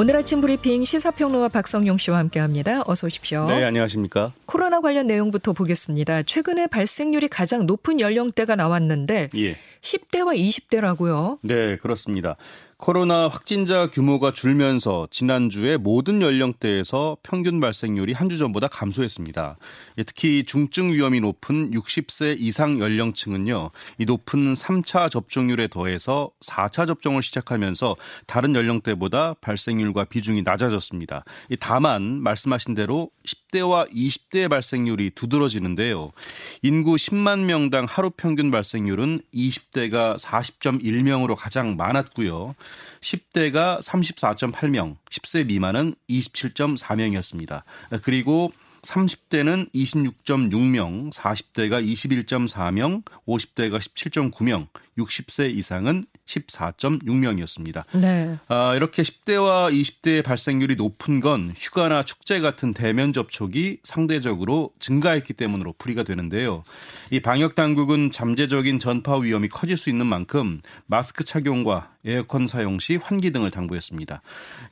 오늘 아침 브리핑 시사평론가 박성용 씨와 함께합니다. 어서 오십시오. 네, 안녕하십니까. 코로나 관련 내용부터 보겠습니다. 최근에 발생률이 가장 높은 연령대가 나왔는데 예. 10대와 20대라고요. 네, 그렇습니다. 코로나 확진자 규모가 줄면서 지난주에 모든 연령대에서 평균 발생률이 한 주 전보다 감소했습니다. 예, 특히 중증 위험이 높은 60세 이상 연령층은요, 이 높은 3차 접종률에 더해서 4차 접종을 시작하면서 다른 연령대보다 발생률과 비중이 낮아졌습니다. 다만 말씀하신 대로 10대와 20대의 발생률이 두드러지는데요. 인구 10만 명당 하루 평균 발생률은 20대가 40.1명으로 가장 많았고요. 10대가 34.8명, 10세 미만은 27.4명이었습니다. 그리고 30대는 26.6명, 40대가 21.4명, 50대가 17.9명, 60세 이상은 14.6명이었습니다. 네. 아, 이렇게 10대와 20대의 발생률이 높은 건 휴가나 축제 같은 대면 접촉이 상대적으로 증가했기 때문으로 풀이가 되는데요. 이 방역 당국은 잠재적인 전파 위험이 커질 수 있는 만큼 마스크 착용과 에어컨 사용 시 환기 등을 당부했습니다.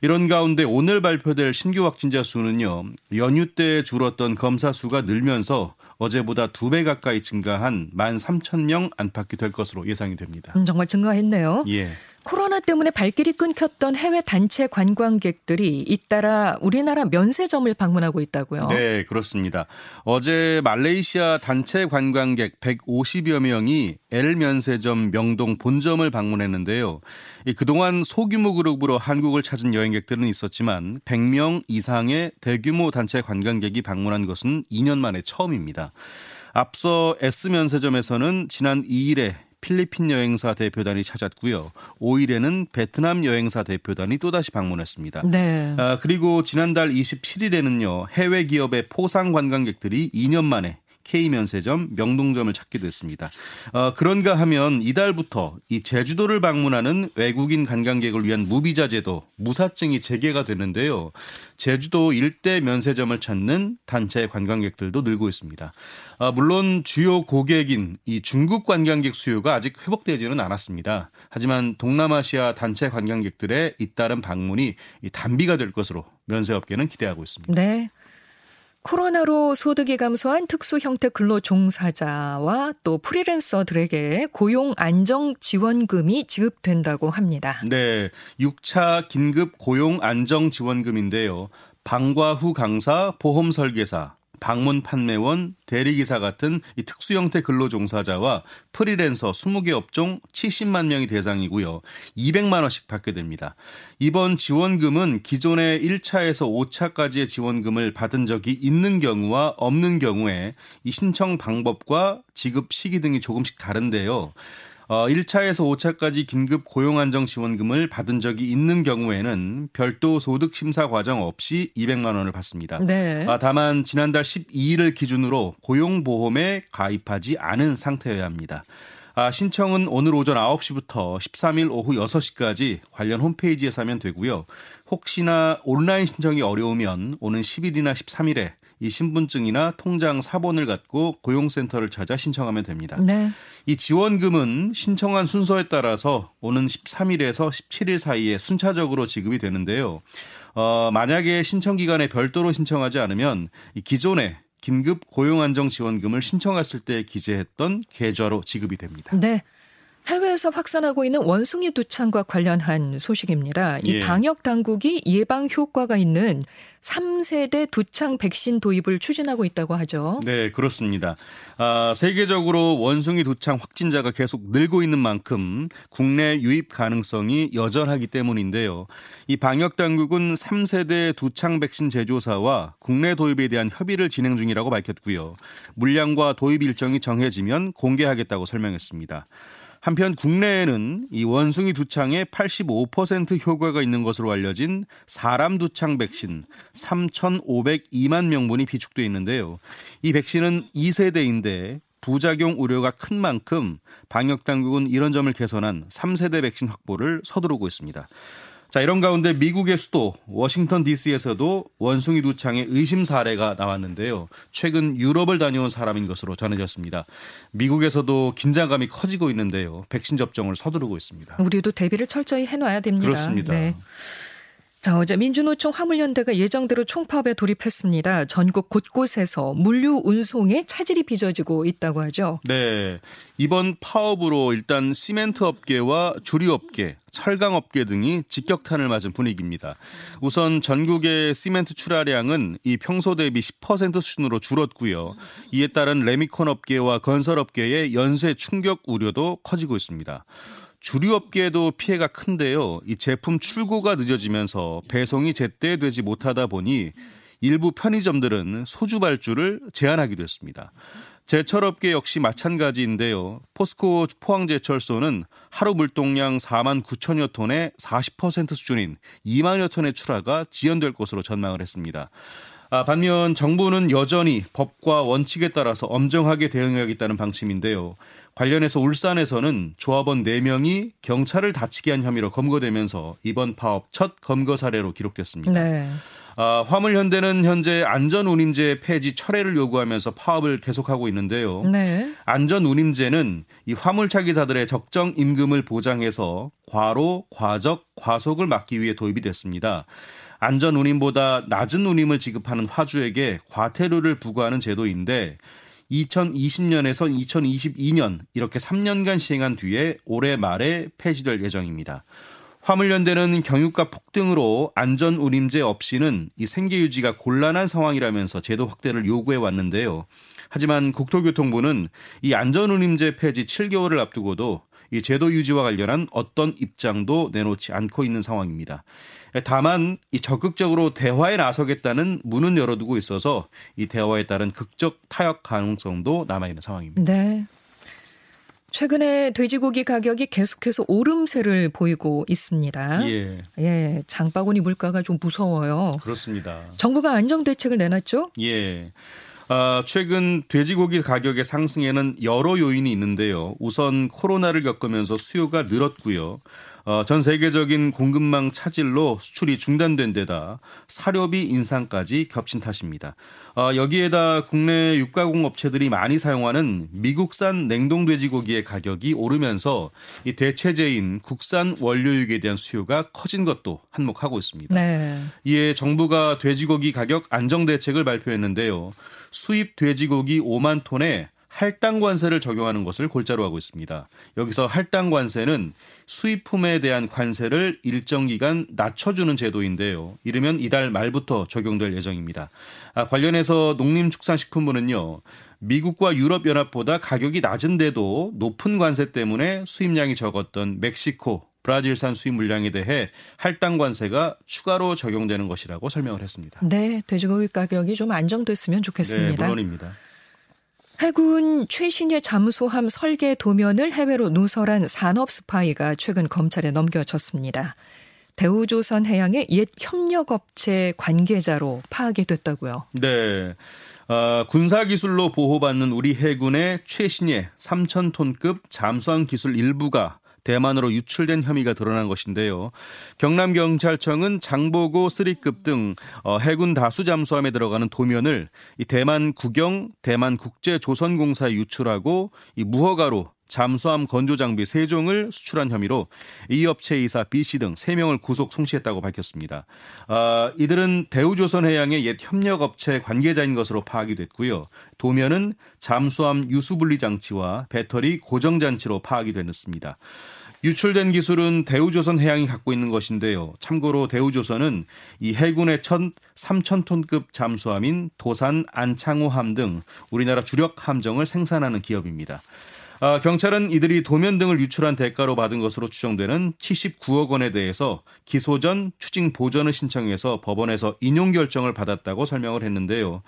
이런 가운데 오늘 발표될 신규 확진자 수는요. 연휴 때 줄었던 검사 수가 늘면서 어제보다 두 배 가까이 증가한 13,000명 안팎이 될 것으로 예상이 됩니다. 음, 정말 증가했네요. 예. 코로나 때문에 발길이 끊겼던 해외 단체 관광객들이 잇따라 우리나라 면세점을 방문하고 있다고요. 네, 그렇습니다. 어제 말레이시아 단체 관광객 150여 명이 L 면세점 명동 본점을 방문했는데요. 그동안 소규모 그룹으로 한국을 찾은 여행객들은 있었지만 100명 이상의 대규모 단체 관광객이 방문한 것은 2년 만에 처음입니다. 앞서 S 면세점에서는 지난 2일에 필리핀 여행사 대표단이 찾았고요. 5일에는 베트남 여행사 대표단이 또다시 방문했습니다. 네. 아, 그리고 지난달 27일에는요. 해외 기업의 포상 관광객들이 2년 만에 K면세점 명동점을 찾기도 했습니다. 어, 그런가 하면 이달부터 이 제주도를 방문하는 외국인 관광객을 위한 무비자 제도 무사증이 재개가 되는데요. 제주도 일대 면세점을 찾는 단체 관광객들도 늘고 있습니다. 어, 물론 주요 고객인 이 중국 관광객 수요가 아직 회복되지는 않았습니다. 하지만 동남아시아 단체 관광객들의 잇따른 방문이 단비가 될 것으로 면세업계는 기대하고 있습니다. 네. 코로나로 소득이 감소한 특수 형태 근로 종사자와 또 프리랜서들에게 고용 안정 지원금이 지급된다고 합니다. 네. 6차 긴급 고용 안정 지원금인데요. 방과 후 강사, 보험 설계사, 방문 판매원, 대리기사 같은 이 특수 형태 근로 종사자와 프리랜서 20개 업종 70만 명이 대상이고요. 200만 원씩 받게 됩니다. 이번 지원금은 기존의 1차에서 5차까지의 지원금을 받은 적이 있는 경우와 없는 경우에 이 신청 방법과 지급 시기 등이 조금씩 다른데요. 어, 1차에서 5차까지 긴급 고용안정 지원금을 받은 적이 있는 경우에는 별도 소득 심사 과정 없이 200만 원을 받습니다. 네. 아, 다만 지난달 12일을 기준으로 고용보험에 가입하지 않은 상태여야 합니다. 아, 신청은 오늘 오전 9시부터 13일 오후 6시까지 관련 홈페이지에서 하면 되고요. 혹시나 온라인 신청이 어려우면 오는 10일이나 13일에 이 신분증이나 통장 사본을 갖고 고용센터를 찾아 신청하면 됩니다. 네. 이 지원금은 신청한 순서에 따라서 오는 13일에서 17일 사이에 순차적으로 지급이 되는데요. 어, 만약에 신청 기간에 별도로 신청하지 않으면 이 기존에 긴급 고용안정 지원금을 신청했을 때 기재했던 계좌로 지급이 됩니다. 네. 해외에서 확산하고 있는 원숭이 두창과 관련한 소식입니다. 이 예. 방역 당국이 예방 효과가 있는 3세대 두창 백신 도입을 추진하고 있다고 하죠. 네, 그렇습니다. 아, 세계적으로 원숭이 두창 확진자가 계속 늘고 있는 만큼 국내 유입 가능성이 여전하기 때문인데요. 이 방역 당국은 3세대 두창 백신 제조사와 국내 도입에 대한 협의를 진행 중이라고 밝혔고요. 물량과 도입 일정이 정해지면 공개하겠다고 설명했습니다. 한편 국내에는 이 원숭이 두창에 85% 효과가 있는 것으로 알려진 사람 두창 백신 3,502만 명분이 비축돼 있는데요. 이 백신은 2세대인데 부작용 우려가 큰 만큼 방역 당국은 이런 점을 개선한 3세대 백신 확보를 서두르고 있습니다. 자, 이런 가운데 미국의 수도 워싱턴 DC에서도 원숭이 두 창의 의심 사례가 나왔는데요. 최근 유럽을 다녀온 사람인 것으로 전해졌습니다. 미국에서도 긴장감이 커지고 있는데요. 백신 접종을 서두르고 있습니다. 우리도 대비를 철저히 해놔야 됩니다. 그렇습니다. 네. 자, 어제 민주노총 화물연대가 예정대로 총파업에 돌입했습니다. 전국 곳곳에서 물류 운송에 차질이 빚어지고 있다고 하죠. 네. 이번 파업으로 일단 시멘트 업계와 주류 업계, 철강 업계 등이 직격탄을 맞은 분위기입니다. 우선 전국의 시멘트 출하량은 이 평소 대비 10% 수준으로 줄었고요. 이에 따른 레미콘 업계와 건설 업계의 연쇄 충격 우려도 커지고 있습니다. 주류업계에도 피해가 큰데요. 이 제품 출고가 늦어지면서 배송이 제때 되지 못하다 보니 일부 편의점들은 소주 발주를 제한하기도 했습니다. 제철업계 역시 마찬가지인데요. 포스코 포항제철소는 하루 물동량 4만 9천여 톤의 40% 수준인 2만여 톤의 출하가 지연될 것으로 전망을 했습니다. 아, 반면 정부는 여전히 법과 원칙에 따라서 엄정하게 대응해야겠다는 방침인데요. 관련해서 울산에서는 조합원 4명이 경찰을 다치게 한 혐의로 검거되면서 이번 파업 첫 검거 사례로 기록됐습니다. 네. 아, 화물현대는 현재 안전운임제 폐지 철회를 요구하면서 파업을 계속하고 있는데요. 네. 안전운임제는 이 화물차 기사들의 적정 임금을 보장해서 과로, 과적, 과속을 막기 위해 도입이 됐습니다. 안전운임보다 낮은 운임을 지급하는 화주에게 과태료를 부과하는 제도인데 2020년에서 2022년 이렇게 3년간 시행한 뒤에 올해 말에 폐지될 예정입니다. 화물연대는 경유가 폭등으로 안전 운임제 없이는 이 생계 유지가 곤란한 상황이라면서 제도 확대를 요구해 왔는데요. 하지만 국토교통부는 이 안전 운임제 폐지 7개월을 앞두고도 이 제도 유지와 관련한 어떤 입장도 내놓지 않고 있는 상황입니다. 다만 이 적극적으로 대화에 나서겠다는 문은 열어두고 있어서 이 대화에 따른 극적 타협 가능성도 남아 있는 상황입니다. 네. 최근에 돼지고기 가격이 계속해서 오름세를 보이고 있습니다. 예. 예. 장바구니 물가가 좀 무서워요. 그렇습니다. 정부가 안정 대책을 내놨죠? 예. 어, 최근 돼지고기 가격의 상승에는 여러 요인이 있는데요. 우선 코로나를 겪으면서 수요가 늘었고요. 어, 전 세계적인 공급망 차질로 수출이 중단된 데다 사료비 인상까지 겹친 탓입니다. 어, 여기에다 국내 육가공 업체들이 많이 사용하는 미국산 냉동 돼지고기의 가격이 오르면서 이 대체제인 국산 원료육에 대한 수요가 커진 것도 한몫하고 있습니다. 네. 이에 정부가 돼지고기 가격 안정 대책을 발표했는데요. 수입 돼지고기 5만 톤에 할당 관세를 적용하는 것을 골자로 하고 있습니다. 여기서 할당 관세는 수입품에 대한 관세를 일정 기간 낮춰주는 제도인데요. 이르면 이달 말부터 적용될 예정입니다. 아, 관련해서 농림축산식품부는요. 미국과 유럽연합보다 가격이 낮은데도 높은 관세 때문에 수입량이 적었던 멕시코, 브라질산 수입 물량에 대해 할당 관세가 추가로 적용되는 것이라고 설명을 했습니다. 네, 돼지고기 가격이 좀 안정됐으면 좋겠습니다. 네, 물론입니다. 해군 최신의 잠수함 설계 도면을 해외로 누설한 산업 스파이가 최근 검찰에 넘겨졌습니다. 대우조선 해양의 옛 협력업체 관계자로 파악이 됐다고요. 네. 어, 군사 기술로 보호받는 우리 해군의 최신의 3,000톤급 잠수함 기술 일부가 대만으로 유출된 혐의가 드러난 것인데요. 경남경찰청은 장보고 3급 등 어, 해군 다수 잠수함에 들어가는 도면을 이 대만 국영 대만 국제조선공사에 유출하고 이 무허가로 잠수함 건조 장비 3종을 수출한 혐의로 이 업체 이사 B씨 등 3명을 구속 송치했다고 밝혔습니다. 아, 이들은 대우조선해양의 옛 협력업체 관계자인 것으로 파악이 됐고요. 도면은 잠수함 유수분리 장치와 배터리 고정 장치로 파악이 됐습니다. 유출된 기술은 대우조선 해양이 갖고 있는 것인데요. 참고로 대우조선은 이 해군의 첫 3,000톤급 잠수함인 도산 안창호함 등 우리나라 주력 함정을 생산하는 기업입니다. 아, 경찰은 이들이 도면 등을 유출한 대가로 받은 것으로 추정되는 79억 원에 대해서 기소 전 추징 보전을 신청해서 법원에서 인용 결정을 받았다고 설명을 했는데요.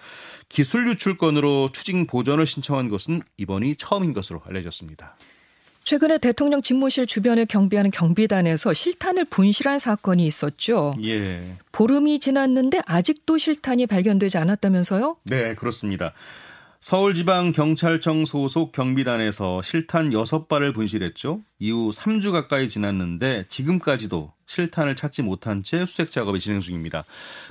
기술 유출 건으로 추징 보전을 신청한 것은 이번이 처음인 것으로 알려졌습니다. 최근에 대통령 집무실 주변을 경비하는 경비단에서 실탄을 분실한 사건이 있었죠. 예. 보름이 지났는데 아직도 실탄이 발견되지 않았다면서요? 네, 그렇습니다. 서울지방경찰청 소속 경비단에서 실탄 6발을 분실했죠. 이후 3주 가까이 지났는데 지금까지도 실탄을 찾지 못한 채 수색 작업이 진행 중입니다.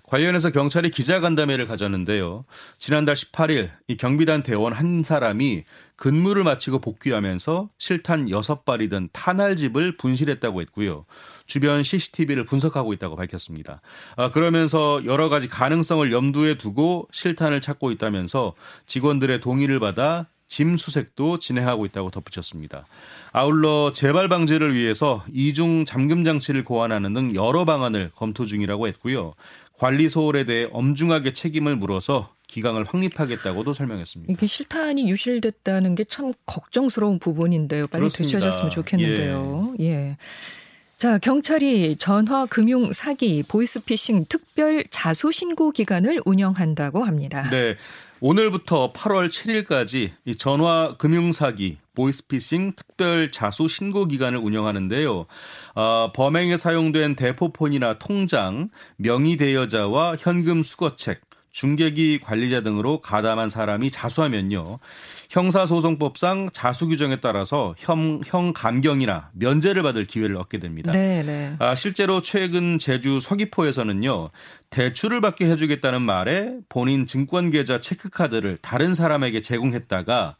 관련해서 경찰이 기자간담회를 가졌는데요. 지난달 18일 이 경비단 대원 한 사람이 근무를 마치고 복귀하면서 실탄 6발이 든 탄알집을 분실했다고 했고요. 주변 CCTV를 분석하고 있다고 밝혔습니다. 아, 그러면서 여러 가지 가능성을 염두에 두고 실탄을 찾고 있다면서 직원들의 동의를 받아 짐 수색도 진행하고 있다고 덧붙였습니다. 아울러 재발 방지를 위해서 이중 잠금 장치를 고안하는 등 여러 방안을 검토 중이라고 했고요. 관리 소홀에 대해 엄중하게 책임을 물어서 기강을 확립하겠다고도 설명했습니다. 이게 실탄이 유실됐다는 게 참 걱정스러운 부분인데요. 빨리 그렇습니다. 되찾았으면 좋겠는데요. 예. 예. 자, 경찰이 전화 금융 사기 보이스피싱 특별 자수 신고 기간을 운영한다고 합니다. 네. 오늘부터 8월 7일까지 이 전화 금융 사기 보이스피싱 특별 자수 신고 기간을 운영하는데요. 어, 범행에 사용된 대포폰이나 통장, 명의 대여자와 현금 수거책, 중개기 관리자 등으로 가담한 사람이 자수하면요. 형사소송법상 자수 규정에 따라서 형, 형 감경이나 면제를 받을 기회를 얻게 됩니다. 네, 네. 아, 실제로 최근 제주 서귀포에서는요. 대출을 받게 해주겠다는 말에 본인 증권 계좌 체크카드를 다른 사람에게 제공했다가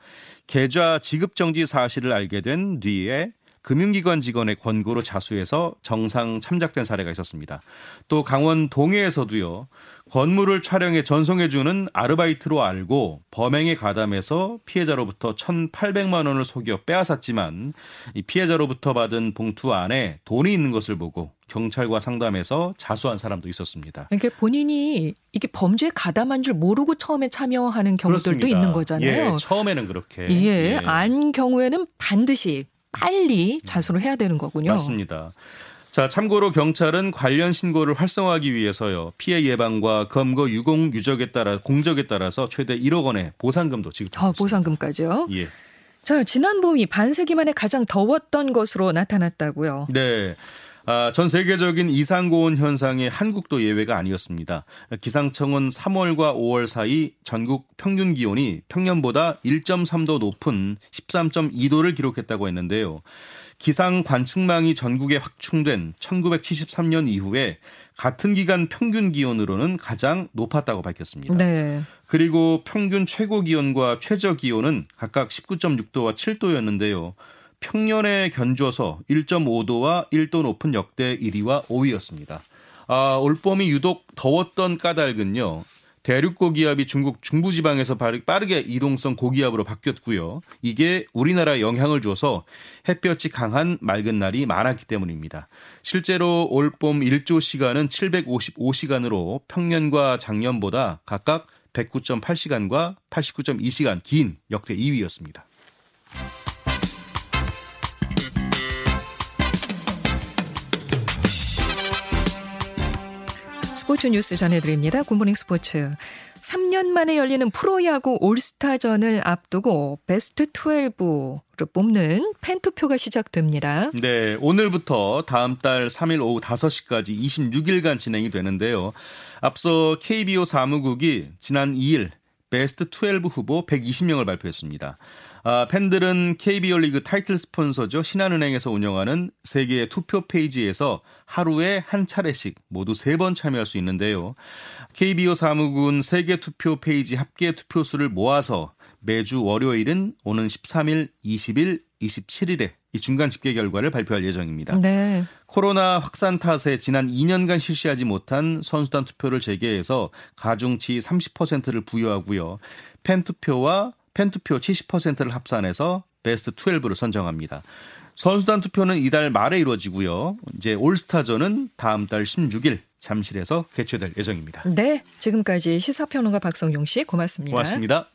계좌 지급 정지 사실을 알게 된 뒤에 금융기관 직원의 권고로 자수해서 정상 참작된 사례가 있었습니다. 또 강원 동해에서도요. 건물을 촬영해 전송해주는 아르바이트로 알고 범행에 가담해서 피해자로부터 1,800만 원을 속여 빼앗았지만 이 피해자로부터 받은 봉투 안에 돈이 있는 것을 보고 경찰과 상담해서 자수한 사람도 있었습니다. 이게 본인이 이게 범죄에 가담한 줄 모르고 처음에 참여하는 경우들도 그렇습니다. 있는 거잖아요. 예, 처음에는 그렇게. 예, 예. 안 경우에는 반드시 빨리 자수를 해야 되는 거군요. 맞습니다. 자, 참고로 경찰은 관련 신고를 활성화하기 위해서요. 피해 예방과 검거 유공 유적에 따라 공적에 따라서 최대 1억 원의 보상금도 지급하고 아, 보상금까지요? 예. 자, 지난 봄이 반세기 만에 가장 더웠던 것으로 나타났다고요. 네. 아, 전 세계적인 이상고온 현상에 한국도 예외가 아니었습니다. 기상청은 3월과 5월 사이 전국 평균 기온이 평년보다 1.3도 높은 13.2도를 기록했다고 했는데요. 기상 관측망이 전국에 확충된 1973년 이후에 같은 기간 평균 기온으로는 가장 높았다고 밝혔습니다. 네. 그리고 평균 최고 기온과 최저 기온은 각각 19.6도와 7도였는데요. 평년에 견주어서 1.5도와 1도 높은 역대 1위와 5위였습니다. 아, 올봄이 유독 더웠던 까닭은요. 대륙 고기압이 중국 중부지방에서 빠르게 이동성 고기압으로 바뀌었고요. 이게 우리나라에 영향을 줘서 햇볕이 강한 맑은 날이 많았기 때문입니다. 실제로 올봄 1조 시간은 755시간으로 평년과 작년보다 각각 109.8시간과 89.2시간 긴 역대 2위였습니다. 스포츠 뉴스 전해드립니다. good morning 스포츠. 3년 만에 열리는 프로야구 올스타전을 앞두고 베스트 12를 뽑는 팬투표가 시작됩니다. 네, 오늘부터 다음 달 3일 오후 5시까지 26일간 진행이 되는데요. 앞서 KBO 사무국이 지난 2일 베스트 12 후보 120명을 발표했습니다. 아, 팬들은 KBO 리그 타이틀 스폰서죠. 신한은행에서 운영하는 세 개의 투표 페이지에서 하루에 한 차례씩 모두 세 번 참여할 수 있는데요. KBO 사무국 세 개 투표 페이지 합계 투표수를 모아서 매주 월요일은 오는 13일, 20일, 27일에 이 중간 집계 결과를 발표할 예정입니다. 네. 코로나 확산 탓에 지난 2년간 실시하지 못한 선수단 투표를 재개해서 가중치 30%를 부여하고요. 팬 투표와 팬투표 70%를 합산해서 베스트 12를 선정합니다. 선수단 투표는 이달 말에 이루어지고요. 이제 올스타전은 다음 달 16일 잠실에서 개최될 예정입니다. 네, 지금까지 시사평론가 박성용 씨 고맙습니다. 고맙습니다.